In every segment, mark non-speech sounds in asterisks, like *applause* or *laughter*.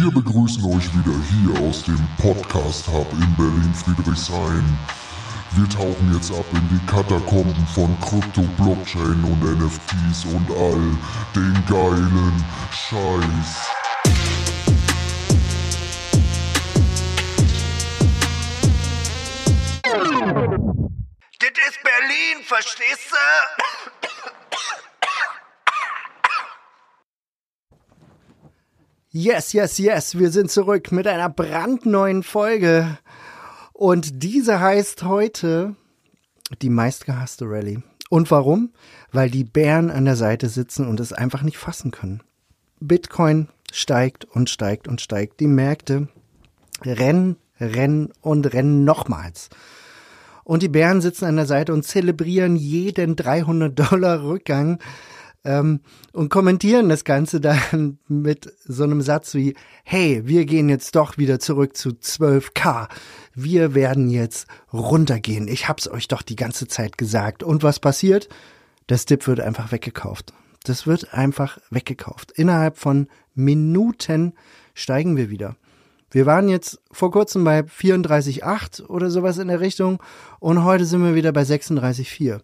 Wir begrüßen euch wieder hier aus dem Podcast Hub in Berlin-Friedrichshain. Wir tauchen jetzt ab in die Katakomben von Krypto, Blockchain und NFTs und all den geilen Scheiß. Das ist Berlin, verstehst du? Yes, yes, yes, wir sind zurück mit einer brandneuen Folge. Und diese heißt heute die meistgehasste Rallye. Und warum? Weil die Bären an der Seite sitzen und es einfach nicht fassen können. Bitcoin steigt und steigt und steigt. Die Märkte rennen, rennen und rennen nochmals. Und die Bären sitzen an der Seite und zelebrieren jeden 300 Dollar Rückgang ähm, und kommentieren das Ganze dann *laughs* mit so einem Satz wie, hey, wir gehen jetzt doch wieder zurück zu 12k. Wir werden jetzt runtergehen. Ich hab's euch doch die ganze Zeit gesagt. Und was passiert? Das Dip wird einfach weggekauft. Das wird einfach weggekauft. Innerhalb von Minuten steigen wir wieder. Wir waren jetzt vor kurzem bei 34,8 oder sowas in der Richtung und heute sind wir wieder bei 36,4.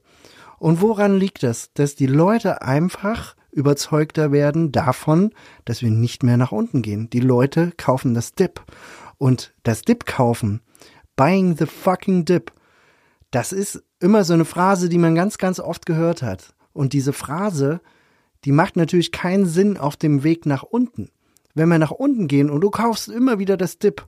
Und woran liegt das? Dass die Leute einfach überzeugter werden davon, dass wir nicht mehr nach unten gehen. Die Leute kaufen das Dip. Und das Dip kaufen, buying the fucking dip, das ist immer so eine Phrase, die man ganz, ganz oft gehört hat. Und diese Phrase, die macht natürlich keinen Sinn auf dem Weg nach unten. Wenn wir nach unten gehen und du kaufst immer wieder das Dip,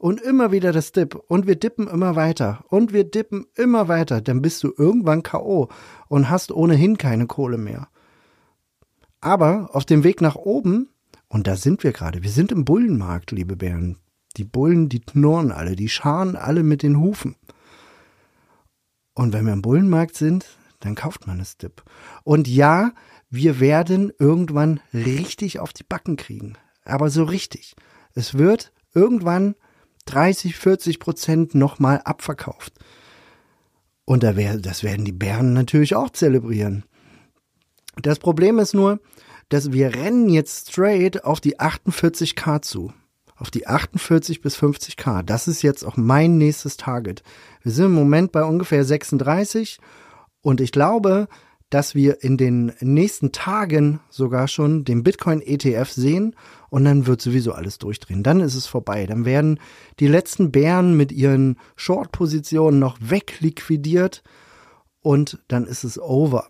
und immer wieder das Dip und wir dippen immer weiter und wir dippen immer weiter, dann bist du irgendwann KO und hast ohnehin keine Kohle mehr. Aber auf dem Weg nach oben, und da sind wir gerade, wir sind im Bullenmarkt, liebe Bären. Die Bullen, die knurren alle, die scharen alle mit den Hufen. Und wenn wir im Bullenmarkt sind, dann kauft man das Dip. Und ja, wir werden irgendwann richtig auf die Backen kriegen. Aber so richtig. Es wird irgendwann 30, 40 Prozent nochmal abverkauft. Und da wär, das werden die Bären natürlich auch zelebrieren. Das Problem ist nur, dass wir rennen jetzt straight auf die 48k zu. Auf die 48 bis 50k. Das ist jetzt auch mein nächstes Target. Wir sind im Moment bei ungefähr 36 und ich glaube, dass wir in den nächsten Tagen sogar schon den Bitcoin ETF sehen und dann wird sowieso alles durchdrehen. Dann ist es vorbei. Dann werden die letzten Bären mit ihren Short-Positionen noch wegliquidiert und dann ist es over.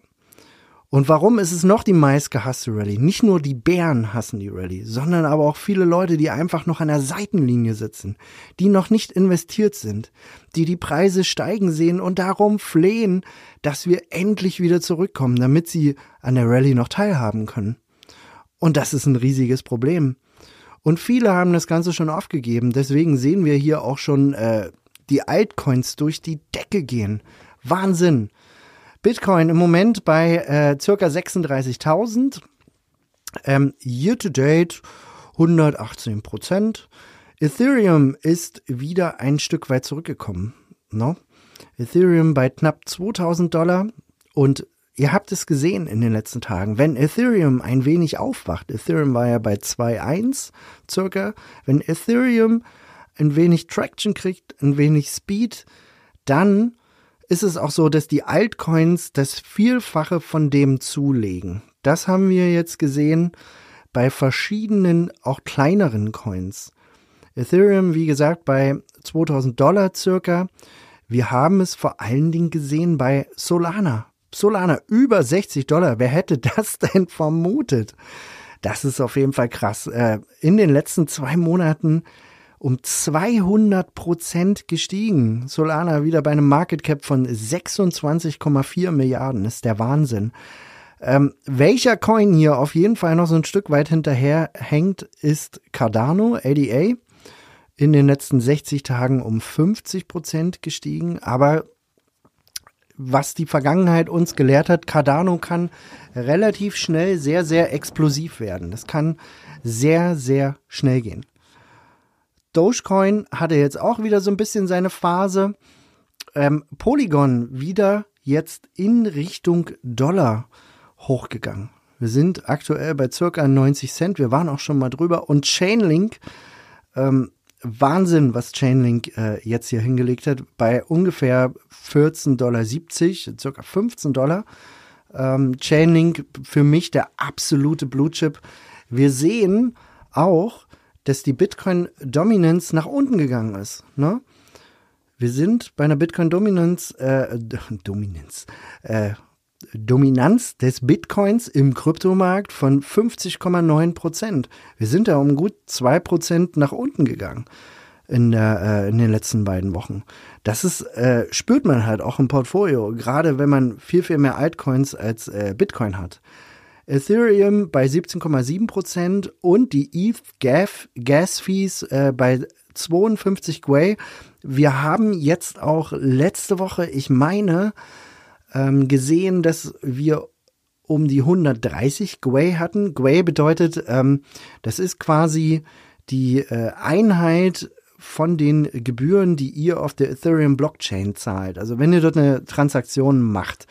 Und warum ist es noch die meistgehasste Rallye? Nicht nur die Bären hassen die Rallye, sondern aber auch viele Leute, die einfach noch an der Seitenlinie sitzen, die noch nicht investiert sind, die die Preise steigen sehen und darum flehen, dass wir endlich wieder zurückkommen, damit sie an der Rallye noch teilhaben können. Und das ist ein riesiges Problem. Und viele haben das Ganze schon aufgegeben. Deswegen sehen wir hier auch schon äh, die Altcoins durch die Decke gehen. Wahnsinn. Bitcoin im Moment bei äh, circa 36.000. Ähm, year to date 118 Prozent. Ethereum ist wieder ein Stück weit zurückgekommen. No? Ethereum bei knapp 2000 Dollar und ihr habt es gesehen in den letzten Tagen. Wenn Ethereum ein wenig aufwacht, Ethereum war ja bei 2.1 circa, wenn Ethereum ein wenig Traction kriegt, ein wenig Speed, dann ist es auch so, dass die Altcoins das Vielfache von dem zulegen. Das haben wir jetzt gesehen bei verschiedenen, auch kleineren Coins. Ethereum, wie gesagt, bei 2000 Dollar circa. Wir haben es vor allen Dingen gesehen bei Solana. Solana über 60 Dollar. Wer hätte das *laughs* denn vermutet? Das ist auf jeden Fall krass. Äh, in den letzten zwei Monaten um 200 Prozent gestiegen. Solana wieder bei einem Market Cap von 26,4 Milliarden. ist der Wahnsinn. Ähm, welcher Coin hier auf jeden Fall noch so ein Stück weit hinterher hängt, ist Cardano, ADA. In den letzten 60 Tagen um 50 Prozent gestiegen. Aber was die Vergangenheit uns gelehrt hat, Cardano kann relativ schnell sehr, sehr explosiv werden. Das kann sehr, sehr schnell gehen. Dogecoin hatte jetzt auch wieder so ein bisschen seine Phase. Ähm, Polygon wieder jetzt in Richtung Dollar hochgegangen. Wir sind aktuell bei circa 90 Cent. Wir waren auch schon mal drüber. Und Chainlink, ähm, Wahnsinn, was Chainlink äh, jetzt hier hingelegt hat, bei ungefähr 14,70 Dollar, circa 15 Dollar. Ähm, Chainlink für mich der absolute Blue Chip. Wir sehen auch, dass die Bitcoin-Dominanz nach unten gegangen ist. Ne? Wir sind bei einer Bitcoin-Dominanz, äh, *laughs* Dominanz, äh, Dominanz des Bitcoins im Kryptomarkt von 50,9 Prozent. Wir sind da um gut zwei Prozent nach unten gegangen in, der, äh, in den letzten beiden Wochen. Das ist, äh, spürt man halt auch im Portfolio, gerade wenn man viel, viel mehr Altcoins als äh, Bitcoin hat. Ethereum bei 17,7 Prozent und die ETH Gas, Gas Fees äh, bei 52 Gwei. Wir haben jetzt auch letzte Woche, ich meine, ähm, gesehen, dass wir um die 130 Gwei hatten. Gwei bedeutet, ähm, das ist quasi die äh, Einheit von den Gebühren, die ihr auf der Ethereum Blockchain zahlt. Also wenn ihr dort eine Transaktion macht,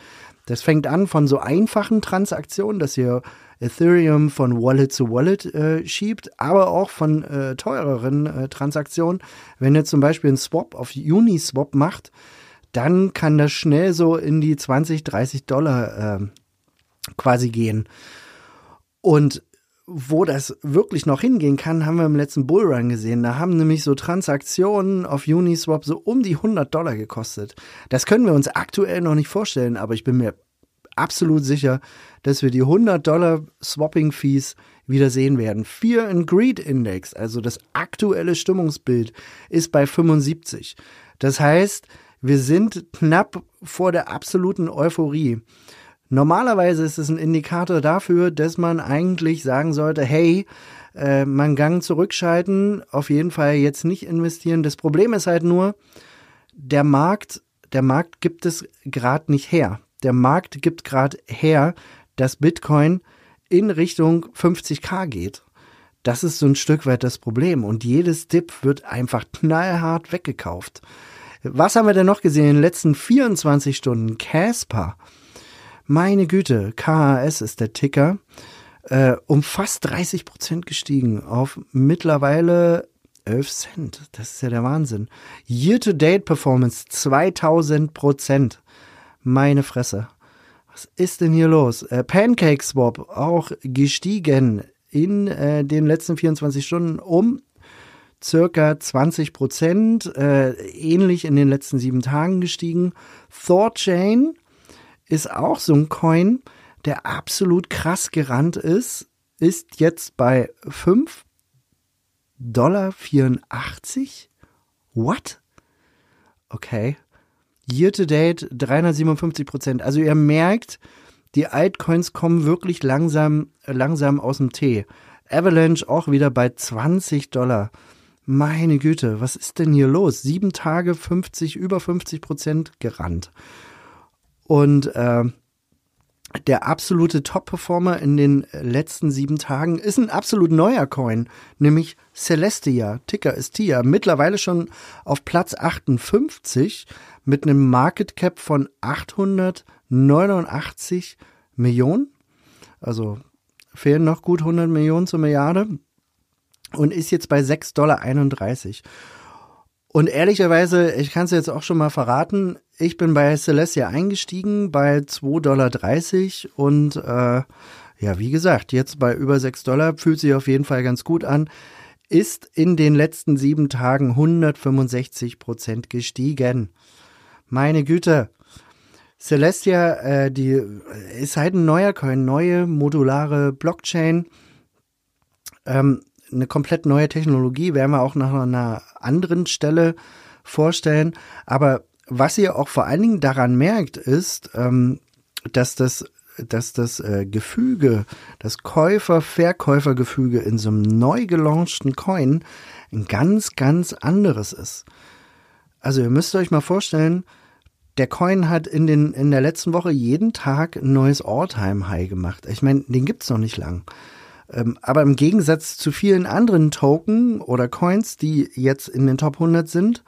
das fängt an von so einfachen Transaktionen, dass ihr Ethereum von Wallet zu Wallet äh, schiebt, aber auch von äh, teureren äh, Transaktionen. Wenn ihr zum Beispiel einen Swap auf Uniswap macht, dann kann das schnell so in die 20, 30 Dollar äh, quasi gehen. Und wo das wirklich noch hingehen kann, haben wir im letzten Bullrun gesehen. Da haben nämlich so Transaktionen auf Uniswap so um die 100 Dollar gekostet. Das können wir uns aktuell noch nicht vorstellen, aber ich bin mir absolut sicher, dass wir die 100 Dollar Swapping Fees wieder sehen werden. Fear and Greed Index, also das aktuelle Stimmungsbild, ist bei 75. Das heißt, wir sind knapp vor der absoluten Euphorie. Normalerweise ist es ein Indikator dafür, dass man eigentlich sagen sollte, hey, äh, man Gang zurückschalten, auf jeden Fall jetzt nicht investieren. Das Problem ist halt nur, der Markt, der Markt gibt es gerade nicht her. Der Markt gibt gerade her, dass Bitcoin in Richtung 50k geht. Das ist so ein Stück weit das Problem. Und jedes Dip wird einfach knallhart weggekauft. Was haben wir denn noch gesehen in den letzten 24 Stunden? Casper. Meine Güte, KHS ist der Ticker. Äh, um fast 30 Prozent gestiegen auf mittlerweile 11 Cent. Das ist ja der Wahnsinn. Year-to-Date-Performance 2000 Prozent. Meine Fresse. Was ist denn hier los? Äh, Pancake Swap auch gestiegen in äh, den letzten 24 Stunden um circa 20 Prozent, äh, ähnlich in den letzten sieben Tagen gestiegen. Thorchain ist auch so ein Coin, der absolut krass gerannt ist, ist jetzt bei 5 Dollar 84. What? Okay. Year to date 357 Prozent. Also ihr merkt, die Altcoins kommen wirklich langsam, langsam aus dem Tee. Avalanche auch wieder bei 20 Dollar. Meine Güte, was ist denn hier los? Sieben Tage 50, über 50 Prozent gerannt. Und äh, der absolute Top-Performer in den letzten sieben Tagen ist ein absolut neuer Coin, nämlich Celestia. Ticker ist TIA. Mittlerweile schon auf Platz 58 mit einem Market Cap von 889 Millionen. Also fehlen noch gut 100 Millionen zur Milliarde und ist jetzt bei 6,31 Dollar. Und ehrlicherweise, ich kann es jetzt auch schon mal verraten, ich bin bei Celestia eingestiegen bei 2,30 Dollar und äh, ja, wie gesagt, jetzt bei über 6 Dollar fühlt sich auf jeden Fall ganz gut an. Ist in den letzten sieben Tagen 165 Prozent gestiegen. Meine Güte. Celestia, äh, die ist halt ein neuer Coin, neue modulare Blockchain. Ähm, eine komplett neue Technologie, werden wir auch nach einer anderen Stelle vorstellen. Aber was ihr auch vor allen Dingen daran merkt, ist, ähm, dass das dass das äh, Gefüge, das Käufer-Verkäufer-Gefüge in so einem neu gelaunchten Coin ein ganz, ganz anderes ist. Also ihr müsst euch mal vorstellen, der Coin hat in, den, in der letzten Woche jeden Tag ein neues All-Time-High gemacht. Ich meine, den gibt's noch nicht lang. Ähm, aber im Gegensatz zu vielen anderen Token oder Coins, die jetzt in den Top 100 sind,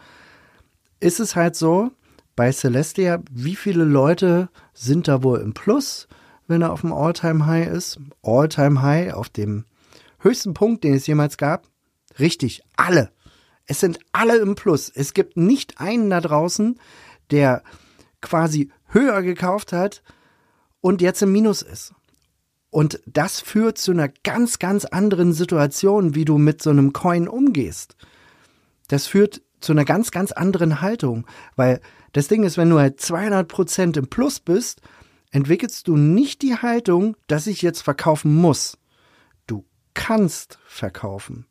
ist es halt so, bei Celestia, wie viele Leute sind da wohl im Plus? wenn er auf dem All-Time-High ist. All-Time-High auf dem höchsten Punkt, den es jemals gab. Richtig, alle. Es sind alle im Plus. Es gibt nicht einen da draußen, der quasi höher gekauft hat und jetzt im Minus ist. Und das führt zu einer ganz, ganz anderen Situation, wie du mit so einem Coin umgehst. Das führt zu einer ganz, ganz anderen Haltung, weil das Ding ist, wenn du halt 200 Prozent im Plus bist, entwickelst du nicht die Haltung, dass ich jetzt verkaufen muss. Du kannst verkaufen.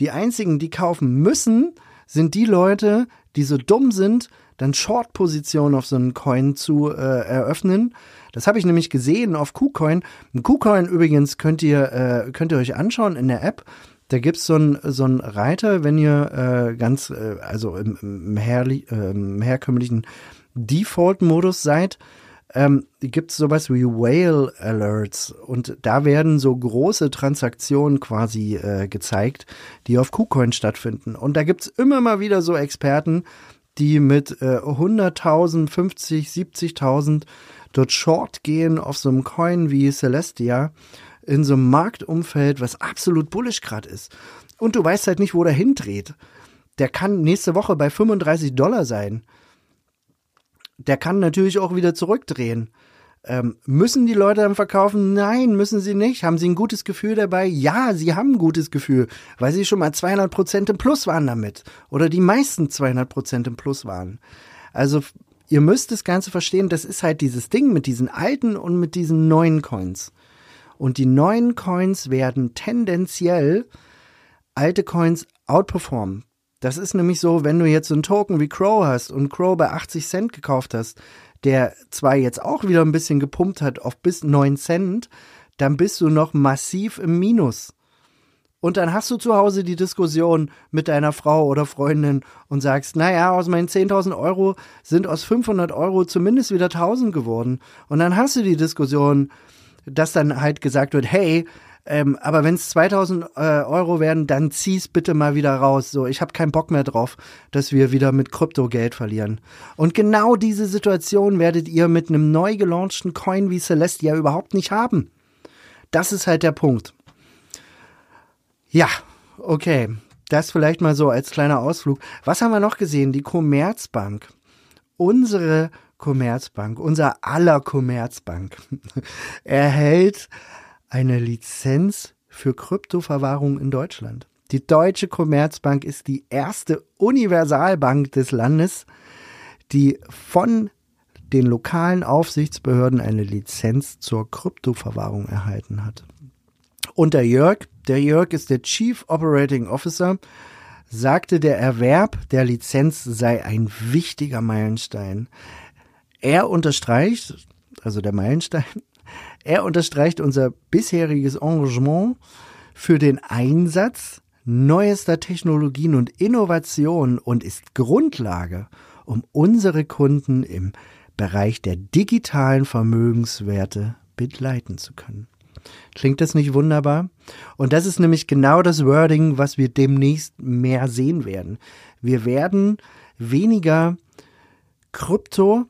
Die einzigen, die kaufen müssen, sind die Leute, die so dumm sind, dann Short-Positionen auf so einen Coin zu äh, eröffnen. Das habe ich nämlich gesehen auf KuCoin. KuCoin übrigens könnt ihr, äh, könnt ihr euch anschauen in der App. Da gibt's so einen so einen Reiter, wenn ihr äh, ganz, äh, also im, im, herli äh, im herkömmlichen Default-Modus seid, ähm, gibt es sowas wie Whale Alerts und da werden so große Transaktionen quasi äh, gezeigt, die auf KuCoin stattfinden. Und da gibt's immer mal wieder so Experten, die mit äh, 100.000, 50, 70.000 dort short gehen auf so einem Coin wie Celestia in so einem Marktumfeld, was absolut bullish gerade ist. Und du weißt halt nicht, wo der hindreht. Der kann nächste Woche bei 35 Dollar sein. Der kann natürlich auch wieder zurückdrehen. Ähm, müssen die Leute dann verkaufen? Nein, müssen sie nicht. Haben sie ein gutes Gefühl dabei? Ja, sie haben ein gutes Gefühl, weil sie schon mal 200 Prozent im Plus waren damit. Oder die meisten 200 Prozent im Plus waren. Also, ihr müsst das Ganze verstehen, das ist halt dieses Ding mit diesen alten und mit diesen neuen Coins. Und die neuen Coins werden tendenziell alte Coins outperformen. Das ist nämlich so, wenn du jetzt so einen Token wie Crow hast und Crow bei 80 Cent gekauft hast, der zwar jetzt auch wieder ein bisschen gepumpt hat auf bis 9 Cent, dann bist du noch massiv im Minus. Und dann hast du zu Hause die Diskussion mit deiner Frau oder Freundin und sagst, naja, aus meinen 10.000 Euro sind aus 500 Euro zumindest wieder 1000 geworden. Und dann hast du die Diskussion dass dann halt gesagt wird, hey, ähm, aber wenn es 2000 äh, Euro werden, dann zieh's bitte mal wieder raus. So, ich habe keinen Bock mehr drauf, dass wir wieder mit Krypto Geld verlieren. Und genau diese Situation werdet ihr mit einem neu gelaunchten Coin wie Celestia überhaupt nicht haben. Das ist halt der Punkt. Ja, okay. Das vielleicht mal so als kleiner Ausflug. Was haben wir noch gesehen? Die Commerzbank. Unsere Commerzbank, unser aller Commerzbank, *laughs* erhält eine Lizenz für Kryptoverwahrung in Deutschland. Die Deutsche Commerzbank ist die erste Universalbank des Landes, die von den lokalen Aufsichtsbehörden eine Lizenz zur Kryptoverwahrung erhalten hat. Und der Jörg, der Jörg ist der Chief Operating Officer, sagte, der Erwerb der Lizenz sei ein wichtiger Meilenstein. Er unterstreicht, also der Meilenstein, *laughs* er unterstreicht unser bisheriges Engagement für den Einsatz neuester Technologien und Innovationen und ist Grundlage, um unsere Kunden im Bereich der digitalen Vermögenswerte begleiten zu können. Klingt das nicht wunderbar? Und das ist nämlich genau das Wording, was wir demnächst mehr sehen werden. Wir werden weniger Krypto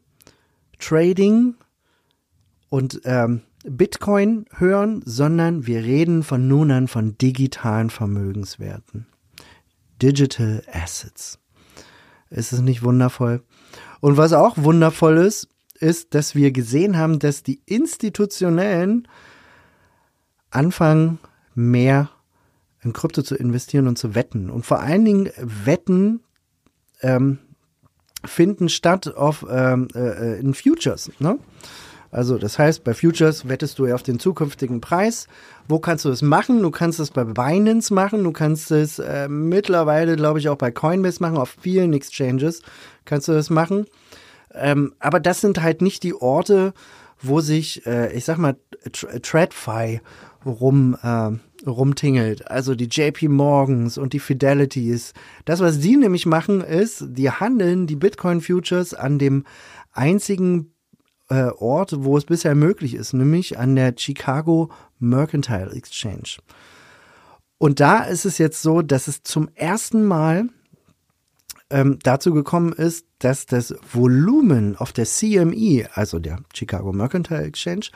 Trading und ähm, Bitcoin hören, sondern wir reden von nun an von digitalen Vermögenswerten. Digital Assets. Ist es nicht wundervoll? Und was auch wundervoll ist, ist, dass wir gesehen haben, dass die Institutionellen anfangen, mehr in Krypto zu investieren und zu wetten. Und vor allen Dingen Wetten ähm, finden statt auf ähm, äh, in Futures. Ne? Also das heißt, bei Futures wettest du ja auf den zukünftigen Preis. Wo kannst du das machen? Du kannst es bei Binance machen, du kannst es äh, mittlerweile, glaube ich, auch bei Coinbase machen, auf vielen Exchanges kannst du das machen. Ähm, aber das sind halt nicht die Orte, wo sich, äh, ich sag mal, TradFi rum äh, rumtingelt. Also die JP Morgans und die Fidelities. Das, was die nämlich machen, ist, die handeln die Bitcoin Futures an dem einzigen äh, Ort, wo es bisher möglich ist, nämlich an der Chicago Mercantile Exchange. Und da ist es jetzt so, dass es zum ersten Mal ähm, dazu gekommen ist, dass das Volumen auf der CME, also der Chicago Mercantile Exchange,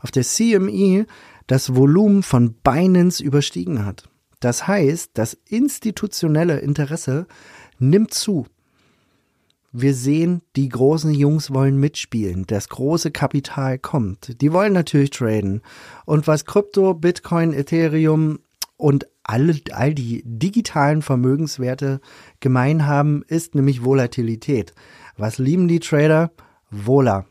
auf der CME das Volumen von Binance überstiegen hat. Das heißt, das institutionelle Interesse nimmt zu. Wir sehen, die großen Jungs wollen mitspielen. Das große Kapital kommt. Die wollen natürlich traden. Und was Krypto, Bitcoin, Ethereum und alle, all die digitalen Vermögenswerte gemein haben, ist nämlich Volatilität. Was lieben die Trader? Vola.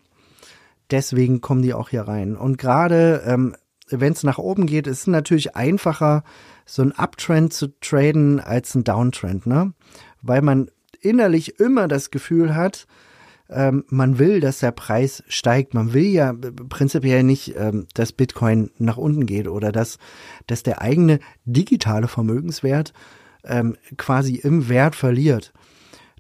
Deswegen kommen die auch hier rein. Und gerade ähm, wenn es nach oben geht, ist es natürlich einfacher, so ein Uptrend zu traden als ein Downtrend, ne? Weil man innerlich immer das Gefühl hat, ähm, man will, dass der Preis steigt. Man will ja prinzipiell nicht, ähm, dass Bitcoin nach unten geht oder dass, dass der eigene digitale Vermögenswert ähm, quasi im Wert verliert.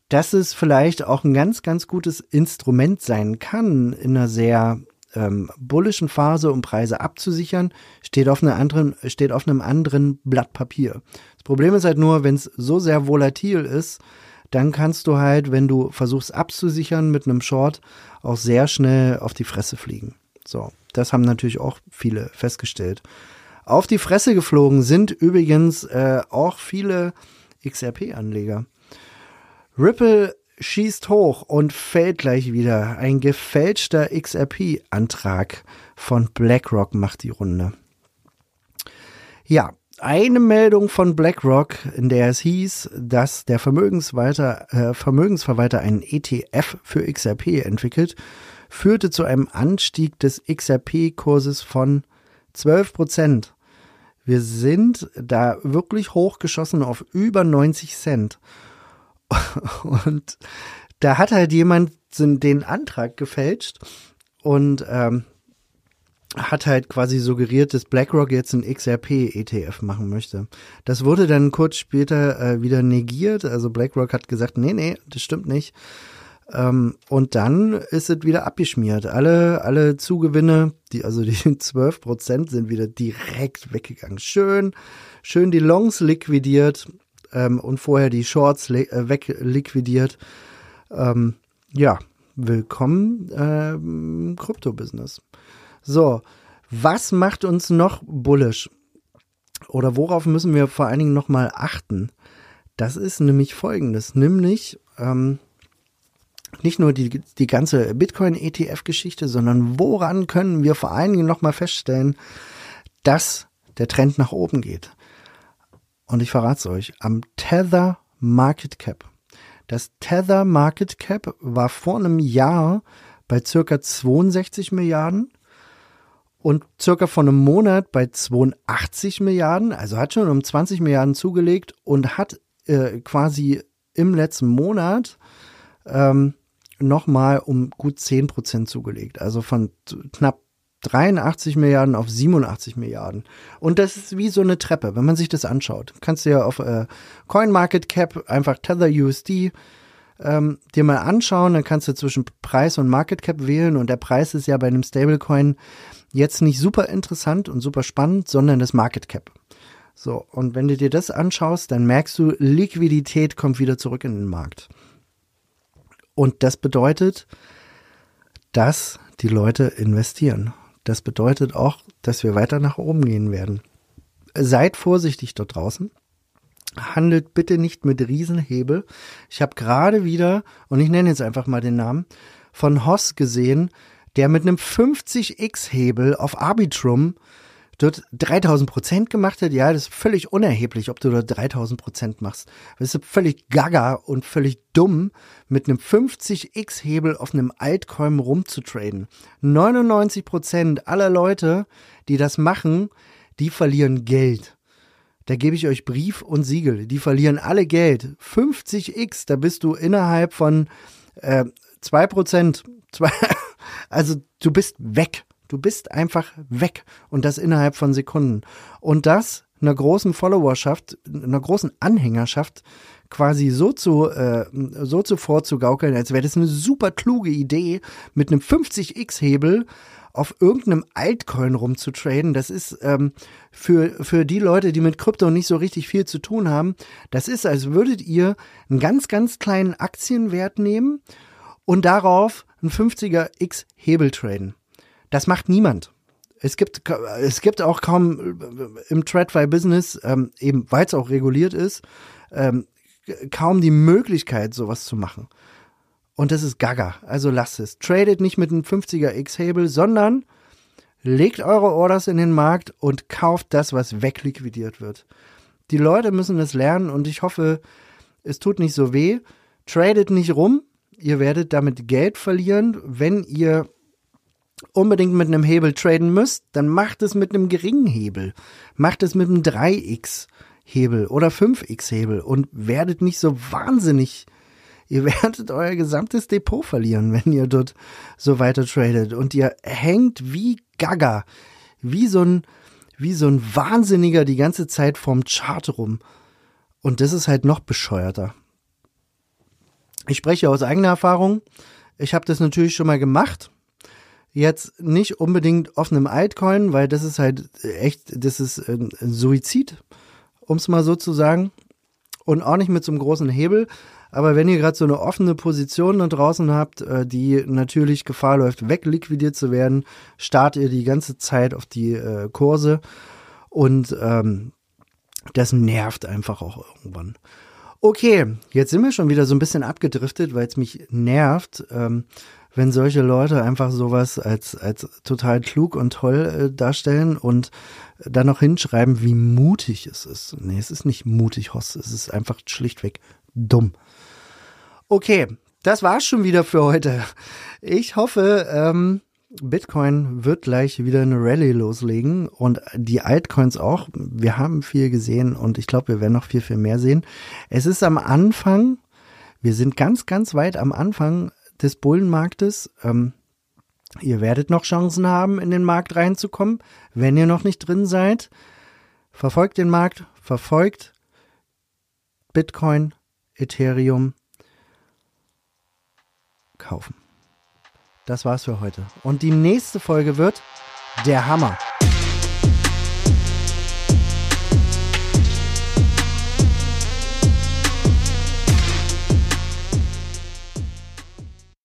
Dass es vielleicht auch ein ganz, ganz gutes Instrument sein kann in einer sehr ähm, bullischen Phase, um Preise abzusichern, steht auf, einer anderen, steht auf einem anderen Blatt Papier. Das Problem ist halt nur, wenn es so sehr volatil ist, dann kannst du halt, wenn du versuchst abzusichern mit einem Short, auch sehr schnell auf die Fresse fliegen. So, das haben natürlich auch viele festgestellt. Auf die Fresse geflogen sind übrigens äh, auch viele XRP-Anleger. Ripple schießt hoch und fällt gleich wieder. Ein gefälschter XRP-Antrag von BlackRock macht die Runde. Ja, eine Meldung von BlackRock, in der es hieß, dass der Vermögensverwalter, äh, Vermögensverwalter einen ETF für XRP entwickelt, führte zu einem Anstieg des XRP-Kurses von 12 Prozent. Wir sind da wirklich hochgeschossen auf über 90 Cent. Und da hat halt jemand den Antrag gefälscht und ähm, hat halt quasi suggeriert, dass BlackRock jetzt einen XRP-ETF machen möchte. Das wurde dann kurz später äh, wieder negiert. Also BlackRock hat gesagt, nee, nee, das stimmt nicht. Ähm, und dann ist es wieder abgeschmiert. Alle, alle Zugewinne, die, also die *laughs* 12 Prozent sind wieder direkt weggegangen. Schön, schön die Longs liquidiert ähm, und vorher die Shorts äh, wegliquidiert. Ähm, ja, willkommen ähm, Krypto-Business. So, was macht uns noch bullish? Oder worauf müssen wir vor allen Dingen nochmal achten? Das ist nämlich folgendes, nämlich ähm, nicht nur die, die ganze Bitcoin-ETF-Geschichte, sondern woran können wir vor allen Dingen nochmal feststellen, dass der Trend nach oben geht. Und ich verrate es euch, am Tether Market Cap. Das Tether Market Cap war vor einem Jahr bei circa 62 Milliarden und circa vor einem Monat bei 82 Milliarden, also hat schon um 20 Milliarden zugelegt und hat äh, quasi im letzten Monat ähm, nochmal um gut 10 Prozent zugelegt. Also von knapp 83 Milliarden auf 87 Milliarden. Und das ist wie so eine Treppe, wenn man sich das anschaut. Kannst du ja auf äh, CoinMarketCap einfach Tether USD ähm, dir mal anschauen, dann kannst du zwischen Preis und Market Cap wählen und der Preis ist ja bei einem Stablecoin jetzt nicht super interessant und super spannend, sondern das Market Cap. So, und wenn du dir das anschaust, dann merkst du, Liquidität kommt wieder zurück in den Markt. Und das bedeutet, dass die Leute investieren. Das bedeutet auch, dass wir weiter nach oben gehen werden. Seid vorsichtig dort draußen. Handelt bitte nicht mit Riesenhebel. Ich habe gerade wieder, und ich nenne jetzt einfach mal den Namen, von Hoss gesehen, der mit einem 50x-Hebel auf Arbitrum dort 3000 Prozent gemacht hat, ja, das ist völlig unerheblich, ob du dort 3000 Prozent machst. Das ist völlig gaga und völlig dumm, mit einem 50x-Hebel auf einem Altcoin rumzutraden. 99 Prozent aller Leute, die das machen, die verlieren Geld. Da gebe ich euch Brief und Siegel. Die verlieren alle Geld. 50x, da bist du innerhalb von äh, 2%, zwei, *laughs* also du bist weg. Du bist einfach weg und das innerhalb von Sekunden. Und das einer großen Followerschaft, einer großen Anhängerschaft quasi so zu, äh, so zu vorzugaukeln, als wäre das eine super kluge Idee, mit einem 50x-Hebel auf irgendeinem Altcoin rumzutraden, das ist ähm, für, für die Leute, die mit Krypto nicht so richtig viel zu tun haben, das ist, als würdet ihr einen ganz, ganz kleinen Aktienwert nehmen und darauf einen 50er X Hebel traden. Das macht niemand. Es gibt, es gibt auch kaum im TradFi-Business, ähm, eben weil es auch reguliert ist, ähm, kaum die Möglichkeit, sowas zu machen. Und das ist gaga. Also lasst es. Tradet nicht mit einem 50er X-Hebel, sondern legt eure Orders in den Markt und kauft das, was wegliquidiert wird. Die Leute müssen das lernen und ich hoffe, es tut nicht so weh. Tradet nicht rum. Ihr werdet damit Geld verlieren. Wenn ihr unbedingt mit einem Hebel traden müsst, dann macht es mit einem geringen Hebel. Macht es mit einem 3x Hebel oder 5x Hebel und werdet nicht so wahnsinnig Ihr *laughs* werdet euer gesamtes Depot verlieren, wenn ihr dort so weiter tradet. Und ihr hängt wie Gaga, wie so ein, wie so ein Wahnsinniger die ganze Zeit vorm Chart rum. Und das ist halt noch bescheuerter. Ich spreche aus eigener Erfahrung. Ich habe das natürlich schon mal gemacht. Jetzt nicht unbedingt auf einem Altcoin, weil das ist halt echt, das ist ein Suizid, um es mal so zu sagen. Und auch nicht mit so einem großen Hebel. Aber wenn ihr gerade so eine offene Position da draußen habt, äh, die natürlich Gefahr läuft, wegliquidiert zu werden, startet ihr die ganze Zeit auf die äh, Kurse und ähm, das nervt einfach auch irgendwann. Okay, jetzt sind wir schon wieder so ein bisschen abgedriftet, weil es mich nervt, ähm, wenn solche Leute einfach sowas als, als total klug und toll äh, darstellen und dann noch hinschreiben, wie mutig es ist. Nee, es ist nicht mutig, Host, es ist einfach schlichtweg dumm. Okay, das war's schon wieder für heute. Ich hoffe, ähm, Bitcoin wird gleich wieder eine Rallye loslegen und die Altcoins auch. Wir haben viel gesehen und ich glaube, wir werden noch viel, viel mehr sehen. Es ist am Anfang, wir sind ganz, ganz weit am Anfang des Bullenmarktes. Ähm, ihr werdet noch Chancen haben, in den Markt reinzukommen, wenn ihr noch nicht drin seid. Verfolgt den Markt, verfolgt Bitcoin, Ethereum, kaufen. Das war's für heute. Und die nächste Folge wird der Hammer.